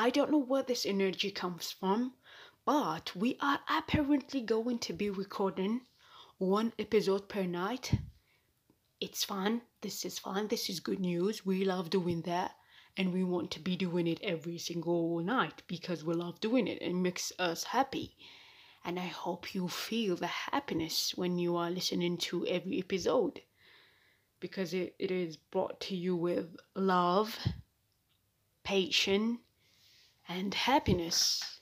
I don't know where this energy comes from, but we are apparently going to be recording one episode per night. It's fun. This is fun. This is good news. We love doing that. And we want to be doing it every single night because we love doing it. It makes us happy. And I hope you feel the happiness when you are listening to every episode because it, it is brought to you with love, patience, and happiness.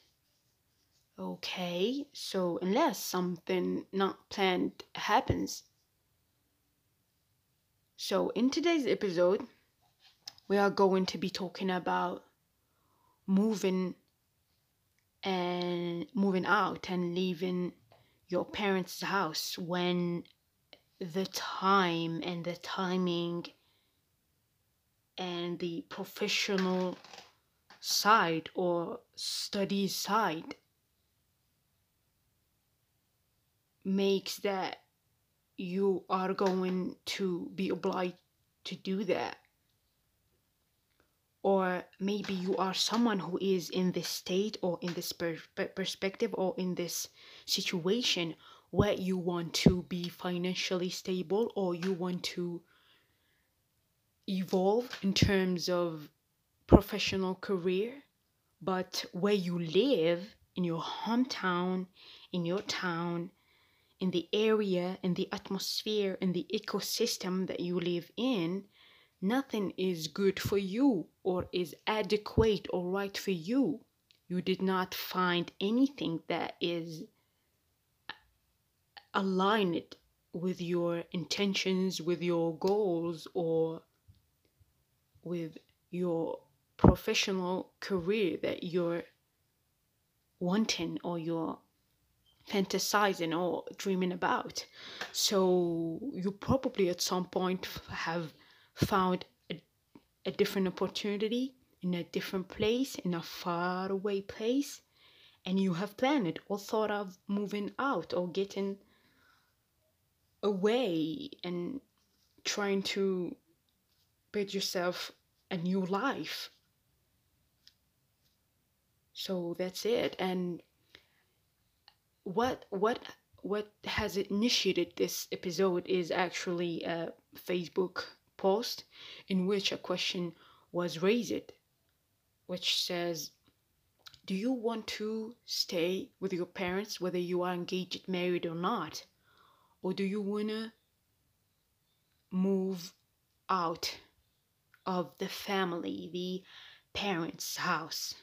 Okay, so unless something not planned happens. So, in today's episode, we are going to be talking about moving and moving out and leaving your parents' house when the time and the timing and the professional side or study side makes that you are going to be obliged to do that. Or maybe you are someone who is in this state or in this per- perspective or in this situation where you want to be financially stable or you want to evolve in terms of professional career but where you live in your hometown in your town in the area in the atmosphere in the ecosystem that you live in nothing is good for you or is adequate or right for you. You did not find anything that is aligned with your intentions, with your goals, or with your professional career that you're wanting or you're fantasizing or dreaming about. So you probably at some point have found a, a different opportunity in a different place, in a far away place, and you have planned or thought of moving out or getting away and trying to build yourself a new life. So that's it. And what what what has initiated this episode is actually a Facebook post in which a question was raised, which says, Do you want to stay with your parents whether you are engaged, married, or not? Or do you want to move out of the family, the parents' house,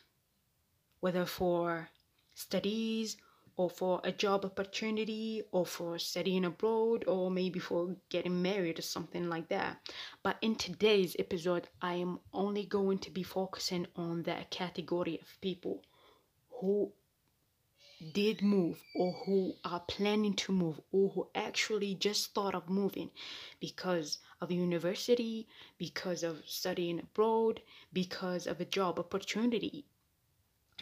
whether for studies or for a job opportunity or for studying abroad or maybe for getting married or something like that. But in today's episode, I am only going to be focusing on that category of people who did move or who are planning to move or who actually just thought of moving because of university, because of studying abroad, because of a job opportunity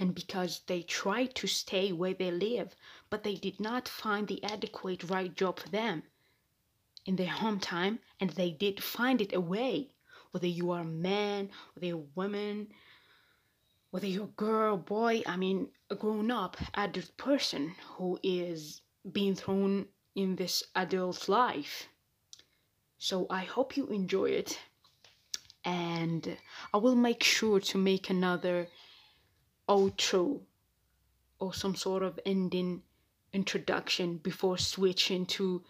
and because they tried to stay where they live, but they did not find the adequate right job for them in their home time, and they did find it away. Whether you are a man, whether you're a woman, whether you're a girl, boy, I mean, a grown up adult person who is being thrown in this adult life. So I hope you enjoy it, and I will make sure to make another outro or some sort of ending introduction before switching to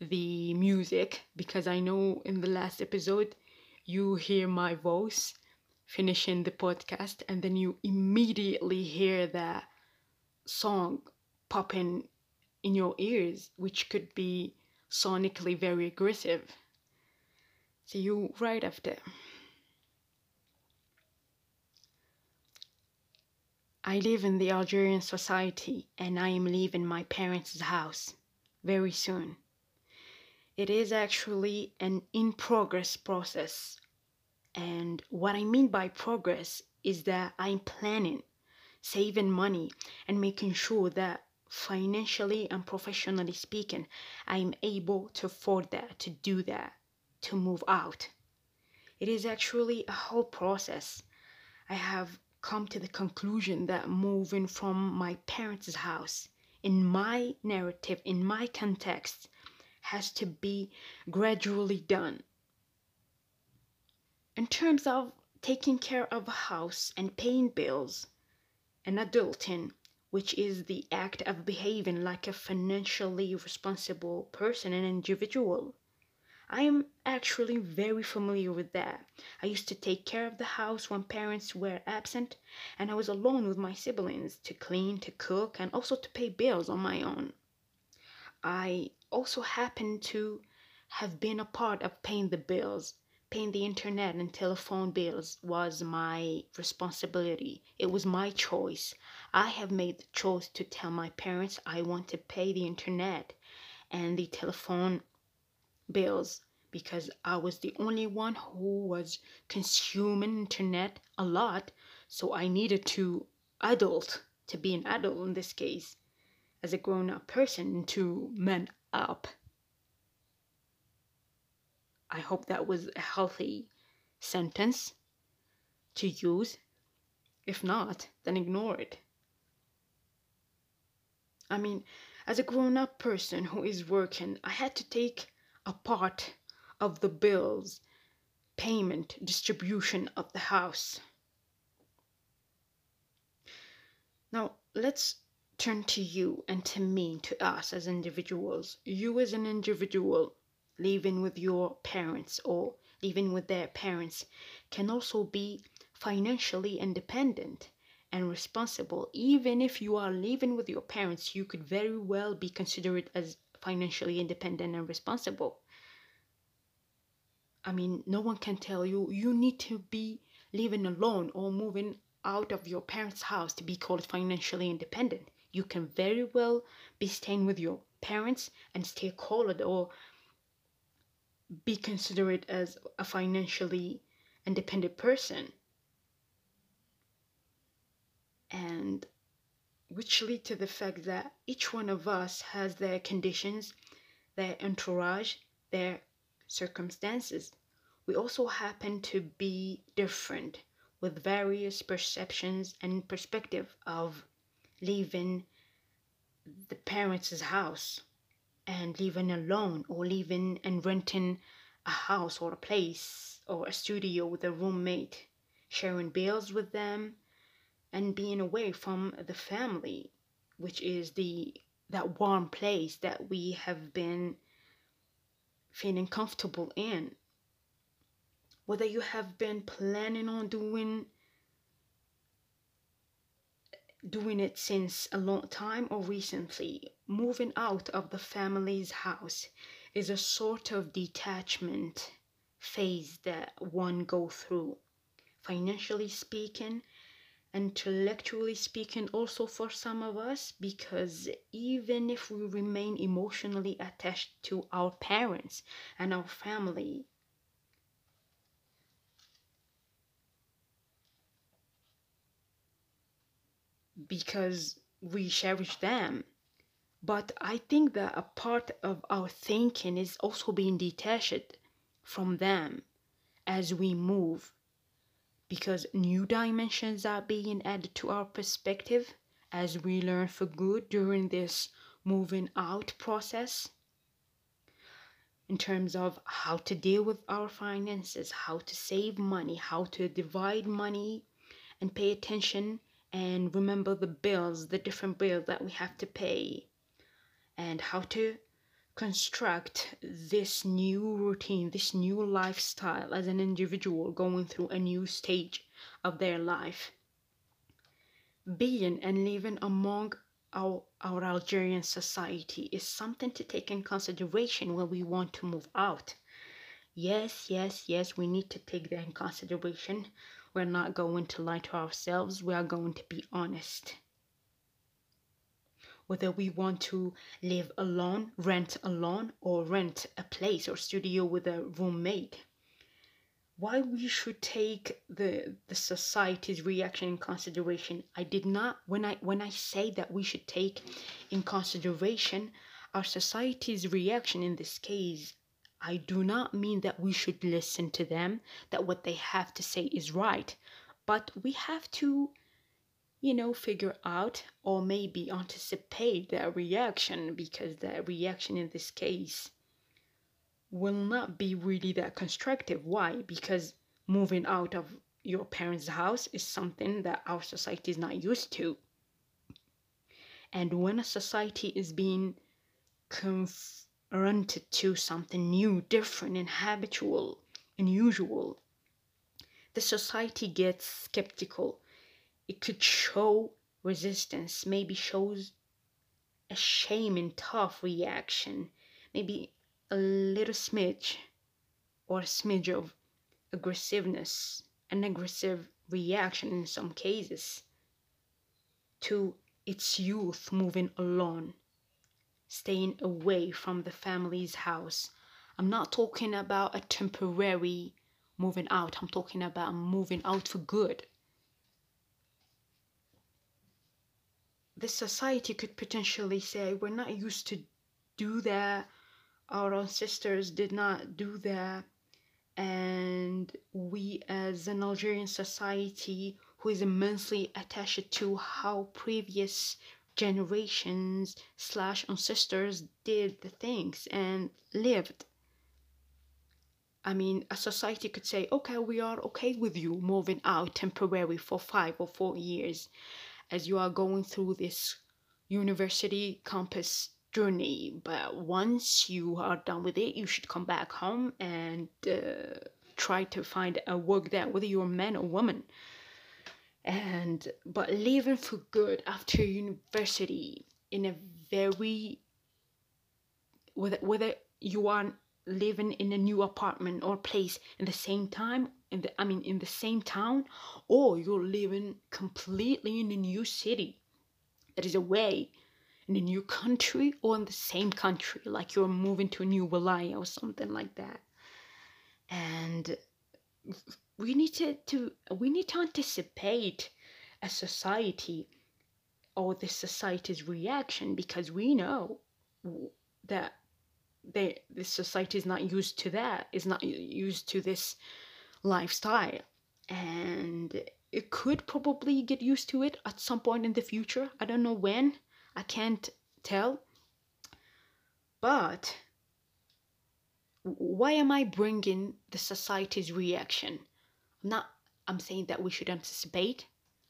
the music because I know in the last episode you hear my voice finishing the podcast and then you immediately hear that song popping in your ears which could be sonically very aggressive. See you right after. I live in the Algerian society and I am leaving my parents' house very soon. It is actually an in progress process. And what I mean by progress is that I'm planning, saving money, and making sure that financially and professionally speaking, I'm able to afford that, to do that, to move out. It is actually a whole process. I have come to the conclusion that moving from my parents' house in my narrative, in my context, has to be gradually done. In terms of taking care of a house and paying bills, and adulting, which is the act of behaving like a financially responsible person and individual. I am actually very familiar with that. I used to take care of the house when parents were absent, and I was alone with my siblings to clean, to cook, and also to pay bills on my own. I also happened to have been a part of paying the bills. Paying the internet and telephone bills was my responsibility. It was my choice. I have made the choice to tell my parents I want to pay the internet and the telephone bills because I was the only one who was consuming internet a lot, so I needed to adult to be an adult in this case as a grown up person to man up. I hope that was a healthy sentence to use. If not, then ignore it. I mean, as a grown up person who is working, I had to take a part of the bills, payment, distribution of the house. Now, let's turn to you and to me, to us as individuals. You, as an individual, living with your parents or living with their parents, can also be financially independent and responsible. Even if you are living with your parents, you could very well be considered as financially independent and responsible. I mean, no one can tell you you need to be living alone or moving out of your parents' house to be called financially independent. You can very well be staying with your parents and stay called or be considered as a financially independent person. And which lead to the fact that each one of us has their conditions, their entourage, their circumstances. We also happen to be different with various perceptions and perspective of leaving the parents' house and living alone or living and renting a house or a place or a studio with a roommate, sharing bills with them, and being away from the family, which is the that warm place that we have been feeling comfortable in. Whether you have been planning on doing doing it since a long time or recently, moving out of the family's house is a sort of detachment phase that one go through. Financially speaking, intellectually speaking also for some of us because even if we remain emotionally attached to our parents and our family because we cherish them. But i think that a part of our thinking is also being detached from them as we move because new dimensions are being added to our perspective as we learn for good during this moving out process. In terms of how to deal with our finances, how to save money, how to divide money and pay attention and remember the bills, the different bills that we have to pay, and how to construct this new routine, this new lifestyle as an individual going through a new stage of their life. Being and living among our, our Algerian society is something to take in consideration when we want to move out. Yes, yes, yes, we need to take that in consideration. We're not going to lie to ourselves, we are going to be honest whether we want to live alone, rent alone, or rent a place or studio with a roommate. Why we should take the the society's reaction in consideration. I did not when I when I say that we should take in consideration our society's reaction in this case, I do not mean that we should listen to them, that what they have to say is right, but we have to you know figure out or maybe anticipate their reaction because their reaction in this case will not be really that constructive why because moving out of your parents' house is something that our society is not used to and when a society is being confronted to something new different and habitual unusual the society gets skeptical. It could show resistance, maybe shows a shame and tough reaction, maybe a little smidge or a smidge of aggressiveness, an aggressive reaction in some cases to its youth moving alone, staying away from the family's house. I'm not talking about a temporary moving out. I'm talking about moving out for good. The society could potentially say, we're not used to do that. Our ancestors did not do that. And we, as an Algerian society who is immensely attached to how previous generations slash ancestors did the things and lived I mean, a society could say, okay, we are okay with you moving out temporarily for five or four years as you are going through this university campus journey. But once you are done with it, you should come back home and uh, try to find a work there, whether you're a man or woman. And but leaving for good after university in a very whether whether you are living in a new apartment or place in the same time in the i mean in the same town or you're living completely in a new city that is away in a new country or in the same country like you're moving to a new wilaya or something like that. And we need to, to we need to anticipate a society or the society's reaction because we know that they this society is not used to that is not used to this lifestyle and it could probably get used to it at some point in the future. I don't know when. I can't tell. But why am i bringing the society's reaction? I'm not i'm saying that we should anticipate.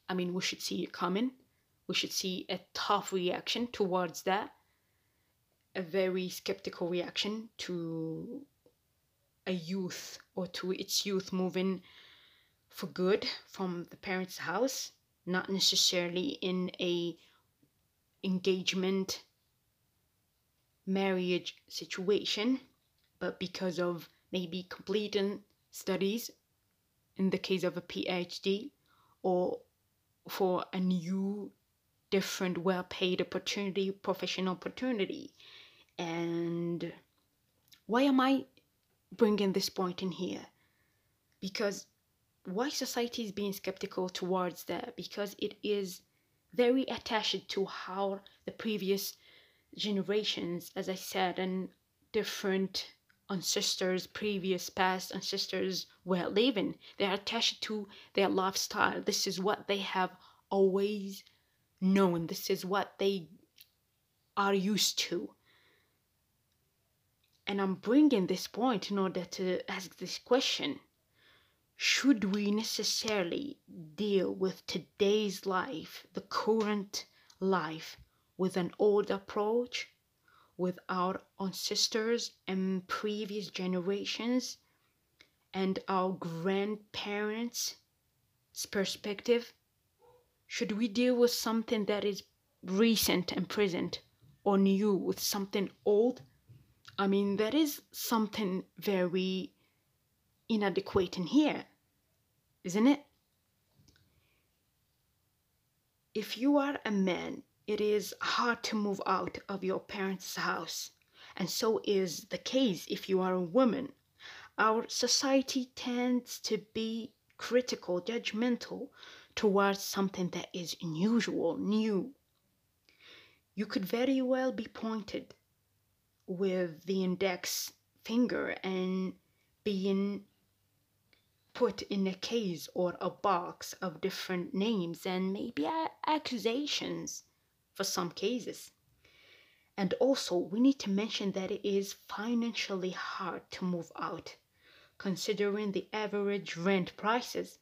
I mean we should see it coming. We should see a tough reaction towards that. A very skeptical reaction to a youth or to its youth moving for good from the parents' house, not necessarily in a engagement marriage situation, but because of maybe completing studies in the case of a PhD or for a new different well paid opportunity professional opportunity. And why am I bringing this point in here? Because why society is being skeptical towards that? Because it is very attached to how the previous generations, as I said, and different ancestors, previous past ancestors were living. They are attached to their lifestyle. This is what they have always known. This is what they are used to. And I'm bringing this point in order to ask this question Should we necessarily deal with today's life, the current life, with an old approach, with our ancestors and previous generations, and our grandparents' perspective? Should we deal with something that is recent and present, or new with something old? I mean, there is something very inadequate in here, isn't it? If you are a man, it is hard to move out of your parents' house, and so is the case if you are a woman. Our society tends to be critical, judgmental towards something that is unusual, new. You could very well be pointed with the index finger and being put in a case or a box of different names and maybe accusations for some cases. And also, we need to mention that it is financially hard to move out, considering the average rent prices.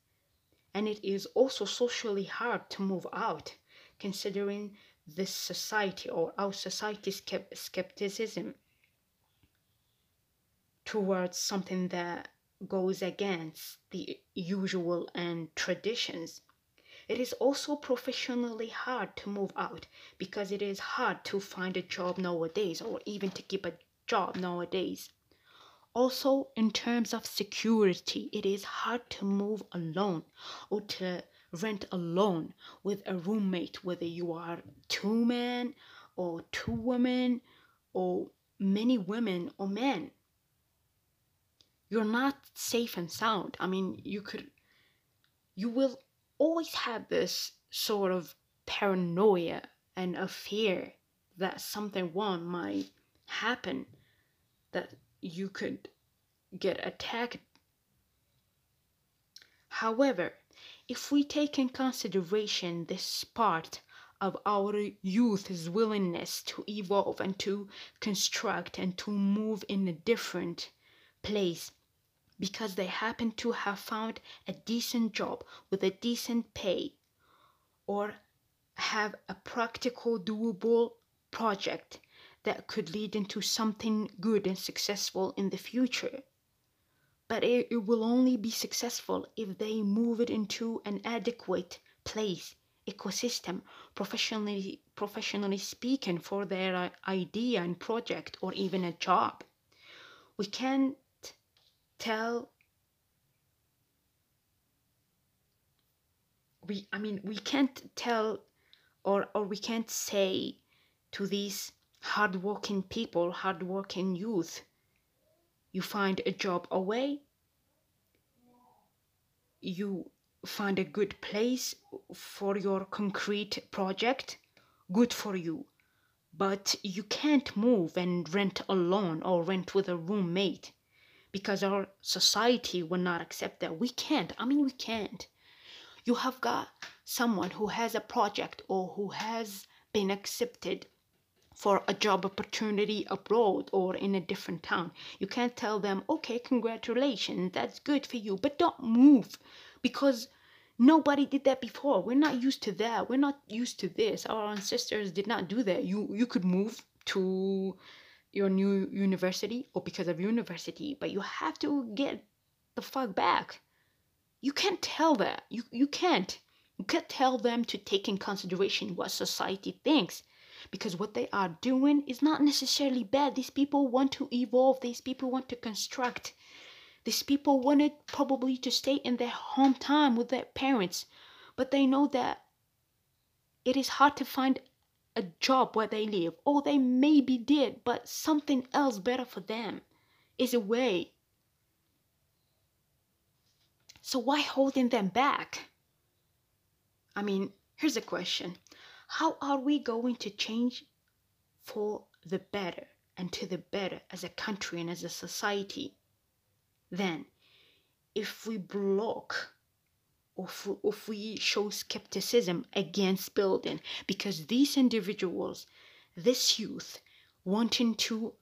And it is also socially hard to move out, considering this society or our society's skepticism towards something that goes against the usual and traditions. It is also professionally hard to move out because it is hard to find a job nowadays or even to keep a job nowadays. Also, in terms of security, it is hard to move alone or to rent alone with a roommate, whether you are two men or two women or many women or men. You're not safe and sound. I mean, you could, you will always have this sort of paranoia and a fear that something wrong might happen, that you could get attacked. However, if we take in consideration this part of our youth's willingness to evolve and to construct and to move in a different place because they happen to have found a decent job with a decent pay or have a practical, doable project that could lead into something good and successful in the future. But it, it will only be successful if they move it into an adequate place, ecosystem, professionally, professionally speaking, for their uh, idea and project or even a job. We can't tell we i mean we can't tell or or we can't say to these hardworking people hardworking youth you find a job away you find a good place for your concrete project good for you but you can't move and rent alone or rent with a roommate because our society will not accept that. We can't. I mean, we can't. You have got someone who has a project or who has been accepted for a job opportunity abroad or in a different town. You can't tell them, okay, congratulations, that's good for you, but don't move because nobody did that before. We're not used to that. We're not used to this. Our ancestors did not do that. You you could move to your new university or because of university, but you have to get the fuck back. You can't tell that. You you can't. You can't tell them to take in consideration what society thinks because what they are doing is not necessarily bad. These people want to evolve. These people want to construct. These people wanted probably to stay in their hometown with their parents, but they know that it is hard to find a job where they live, or they maybe did, but something else better for them is away. So why holding them back? I mean, here's a question. How are we going to change for the better and to the better as a country and as a society? Then, if we block if, if we show skepticism against building because these individuals this youth wanting to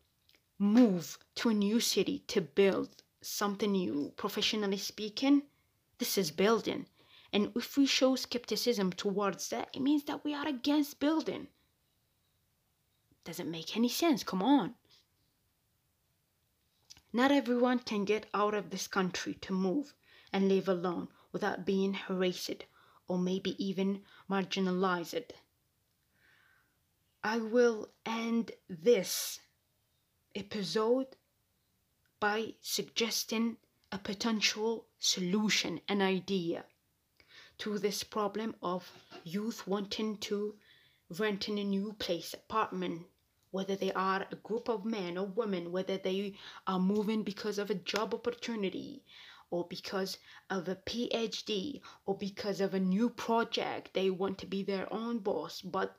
move to a new city to build something new professionally speaking this is building and if we show skepticism towards that it means that we are against building. Doesn't make any sense. Come on. Not everyone can get out of this country to move and live alone without being harassed or maybe even marginalized. I will end this episode by suggesting a potential solution, an idea to this problem of youth wanting to rent in a new place, apartment, whether they are a group of men or women, whether they are moving because of a job opportunity, or because of a PhD or because of a new project. They want to be their own boss, but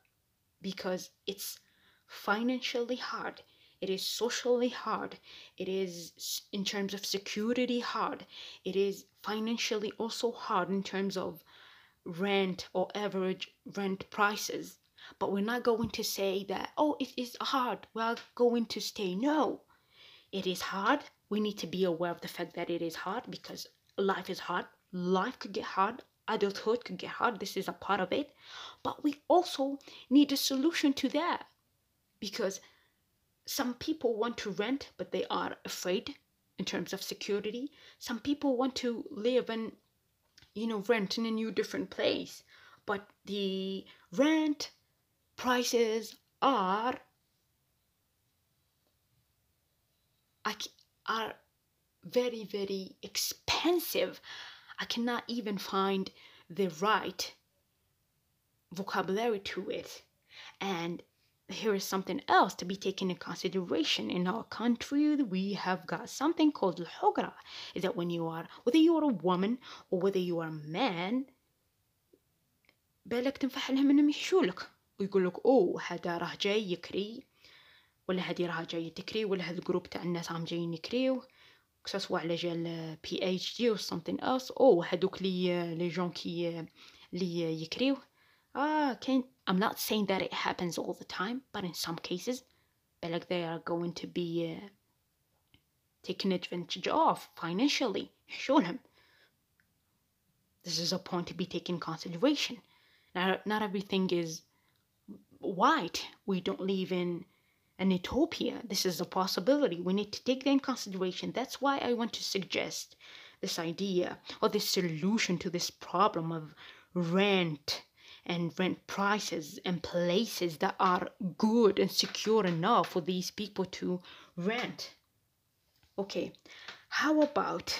because it's financially hard, It is socially hard. It is in terms of security hard. It is financially also hard in terms of rent or average rent prices. But we're not going to say that, oh, it is hard. We're going to stay. No, it is hard. We need to be aware of the fact that it is hard because life is hard. Life could get hard. Adulthood could get hard. This is a part of it. But we also need a solution to that because some people want to rent, but they are afraid in terms of security. Some people want to live and, you know, rent in a new different place, but the rent prices are are very very expensive. I cannot even find the right vocabulary to it. And here is something else to be taken in consideration. In our country, we have got something called al Is that when you are, whether you are a woman or whether you are a man, بالك تنفح لهم انهم يحشولك ويقول لك اوه هذا راه جاي يكري ولا هذه راها جاية تكري ولا هذا الجروب تاع الناس راهم جايين يكريو كسوا على جال بي اتش دي or something else او هذوك لي لي جون كي لي يكريو Ah, can't. I'm not saying that it happens all the time, but in some cases, but like they are going to be uh, taken advantage of financially. Show them. This is a point to be taken consideration. Now, not everything is white. We don't live in an utopia. This is a possibility. We need to take that in consideration. That's why I want to suggest this idea or this solution to this problem of rent and rent prices and places that are good and secure enough for these people to rent. Okay, how about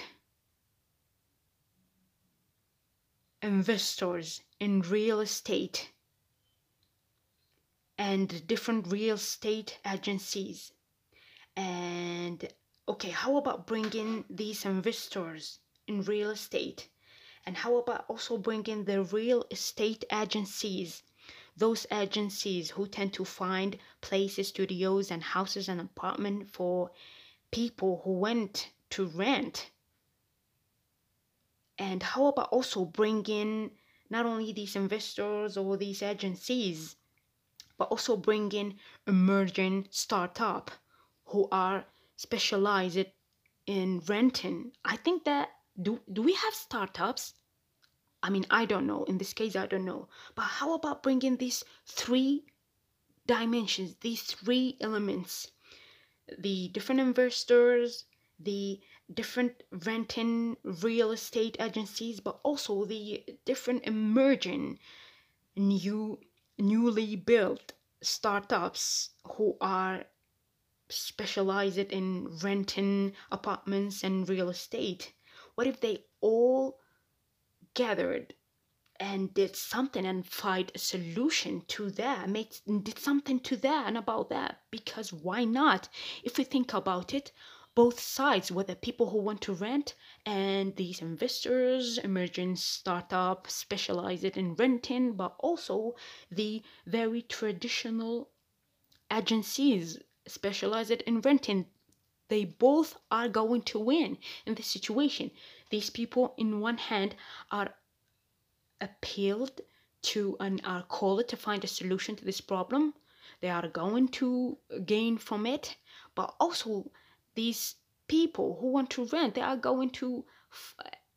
investors in real estate and different real estate agencies. And okay, how about bringing these investors in real estate? And how about also bringing the real estate agencies? Those agencies who tend to find places, studios, and houses and apartment for people who went to rent. And how about also bringing not only these investors or these agencies, but also bringing emerging startup who are specialized in renting. I think that do do we have startups? I mean, I don't know. In this case, I don't know. But how about bringing these three dimensions, these three elements, the different investors, the different renting real estate agencies, but also the different emerging new newly built startups who are specialized in renting apartments and real estate what if they all gathered and did something and find a solution to that made did something to that and about that because why not if we think about it both sides, whether people who want to rent and these investors, emerging startup specialized in renting, but also the very traditional agencies specialized in renting. They both are going to win in this situation. These people, in one hand, are appealed to and are called to find a solution to this problem. They are going to gain from it, but also these people who want to rent they are going to f-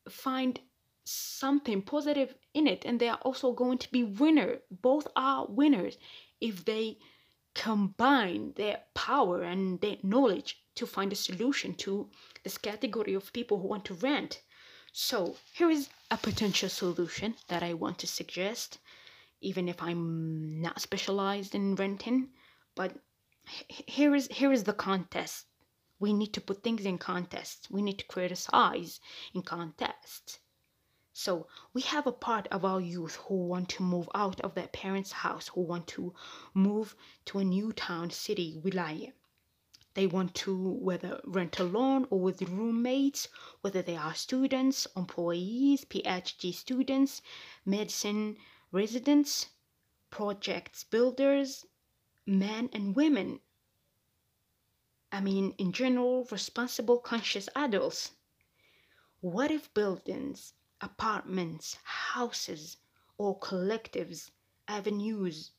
find something positive in it and they are also going to be winner both are winners if they combine their power and their knowledge to find a solution to this category of people who want to rent so here is a potential solution that i want to suggest even if i'm not specialized in renting but here is here is the contest we need to put things in context. We need to criticize in context. So we have a part of our youth who want to move out of their parents' house, who want to move to a new town, city, wilaya. They want to whether rent alone or with roommates, whether they are students, employees, PhD students, medicine residents, projects builders, men and women I mean, in general, responsible, conscious adults. What if buildings, apartments, houses, or collectives, avenues,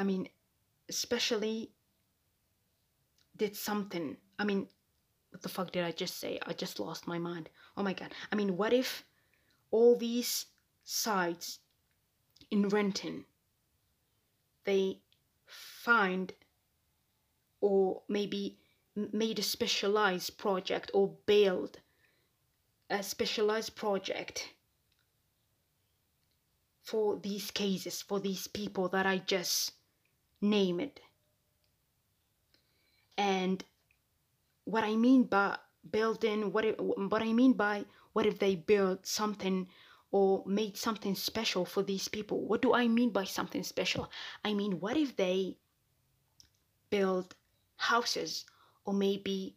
I mean, especially did something. I mean, what the fuck did I just say? I just lost my mind. Oh my god. I mean, what if all these sites in Renton they find or maybe made a specialized project or build a specialized project for these cases, for these people that I just named. And what I mean by building, what, it, what I mean by what if they build something or made something special for these people? What do I mean by something special? I mean, what if they build houses or maybe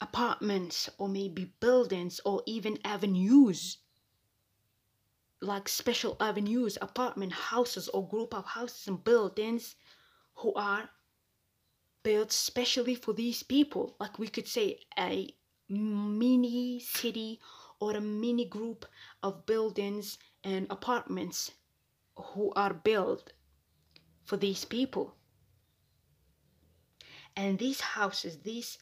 apartments or maybe buildings or even avenues like special avenues apartment houses or group of houses and buildings who are built specially for these people. Like we could say a mini city or a mini group of buildings and apartments who are built for these people. And these houses these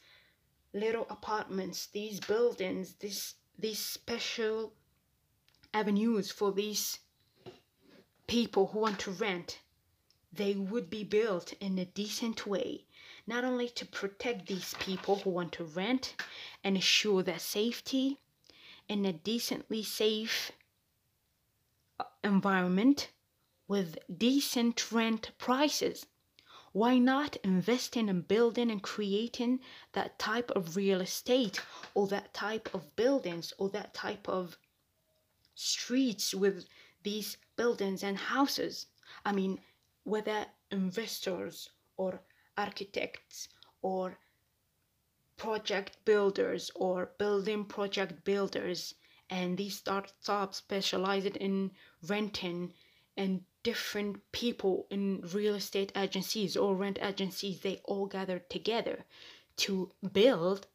little apartments these buildings this these special avenues for these people who want to rent they would be built in a decent way not only to protect these people who want to rent and assure their safety in a decently safe uh, environment with decent rent prices. Why not invest in building and creating that type of real estate or that type of buildings or that type of streets with these buildings and houses? I mean, whether investors or architects or project builders or building project builders and these startups specialized in renting and different people in real estate agencies or rent agencies they all gathered together to build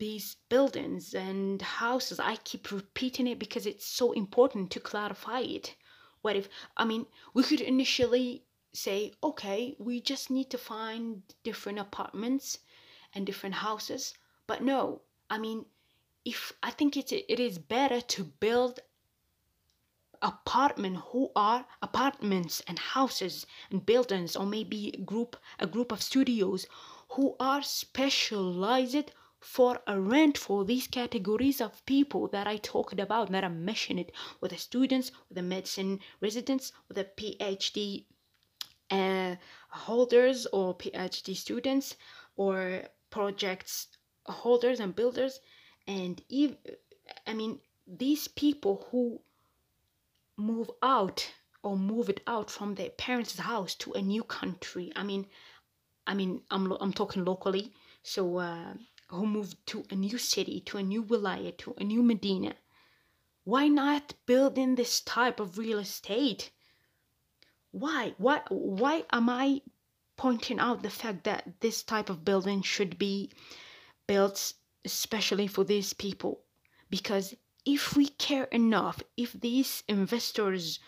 these buildings and houses. I keep repeating it because it's so important to clarify it. What if i mean we could initially say okay we just need to find different apartments and different houses. But no i mean if i think it, it is better to build apartment who are apartments and houses and buildings or maybe group a group of studios who are specialized for a rent for these categories of people that I talked about that I mentioned with the students with the medicine residents with the PhD uh, holders or PhD students or projects holders and builders and even I mean these people who move out or move it out from their parents' house to a new country. I mean, I mean, I'm I'm talking locally. So uh, who moved to a new city, to a new wilaya, to a new Medina? Why not build in this type of real estate? Why? Why? Why am I pointing out the fact that this type of building should be built especially for these people? Because if we care enough, if these investors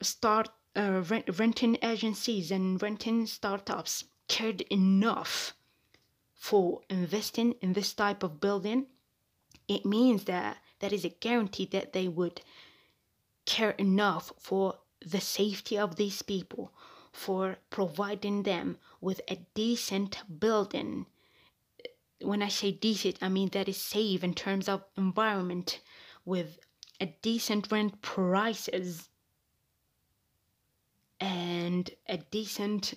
start uh, rent, renting agencies and renting startups cared enough for investing in this type of building, it means that that is a guarantee that they would care enough for the safety of these people, for providing them with a decent building. When I say decent, I mean that is safe in terms of environment with a decent rent prices and a decent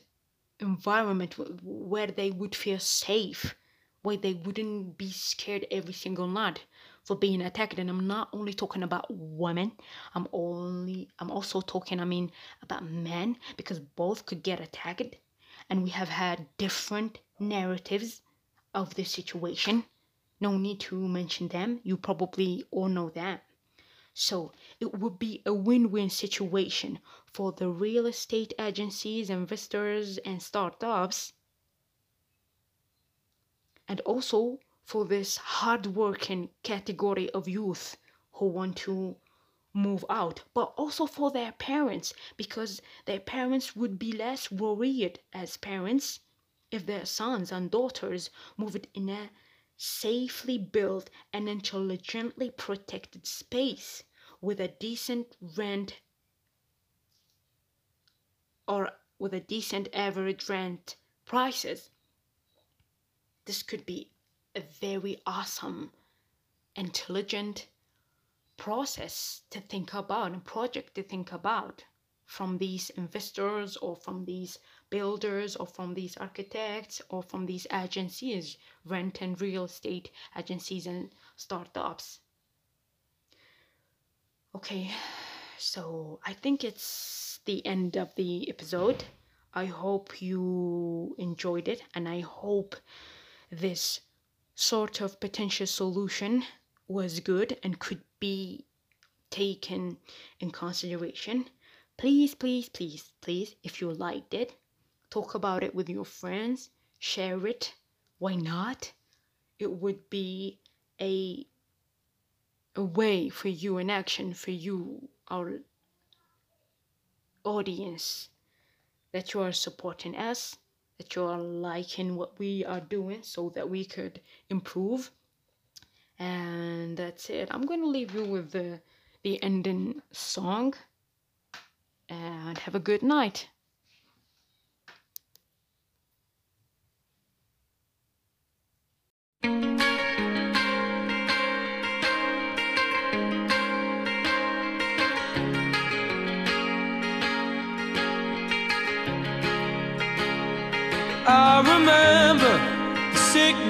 environment where they would feel safe, where they wouldn't be scared every single night for being attacked. And I'm not only talking about women, I'm only I'm also talking I mean about men because both could get attacked and we have had different narratives of the situation. No need to mention them. You probably all know that. So it would be a win win situation for the real estate agencies, investors, and startups, and also for this hardworking category of youth who want to move out, but also for their parents because their parents would be less worried as parents if their sons and daughters moved in a safely built and intelligently protected space with a decent rent or with a decent average rent prices. This could be a very awesome, intelligent process to think about and project to think about from these investors or from these builders or from these architects or from these agencies, rent and real estate agencies and startups. Okay, so I think it's the end of the episode. I hope you enjoyed it and I hope this sort of potential solution was good and could be taken in consideration. Please, please, please, please, if you liked it, talk about it with your friends, share it. Why not? It would be a a way for you, an action for you, our audience, that you are supporting us, that you are liking what we are doing so that we could improve. And that's it. I'm going to leave you with the, the ending song. And have a good night. I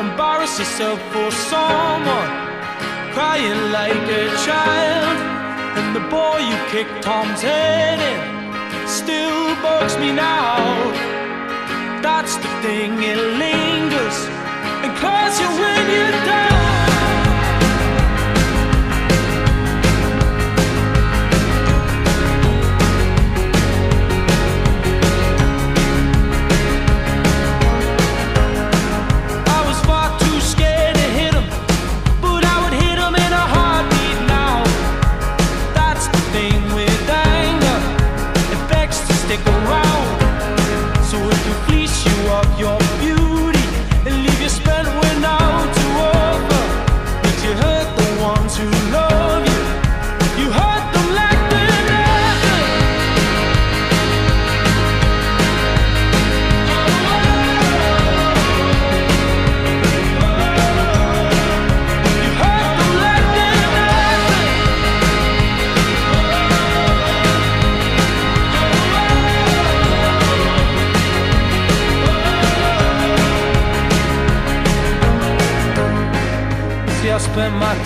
Embarrass yourself for someone, crying like a child. And the boy you kicked Tom's head in still bugs me now. That's the thing, it lingers and claws you when you're.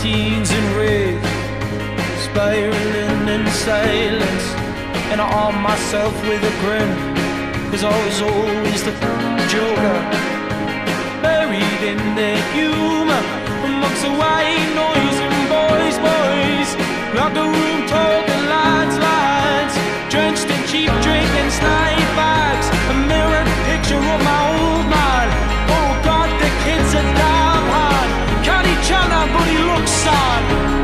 teens in red, spiraling in silence. And I arm myself with a grin, cause I was always the joker. Buried in their humor, amongst the white noise and boys, boys. Locker room talk and lads, lads. Drenched in cheap drink and snide bags. A mirror picture of my own. sun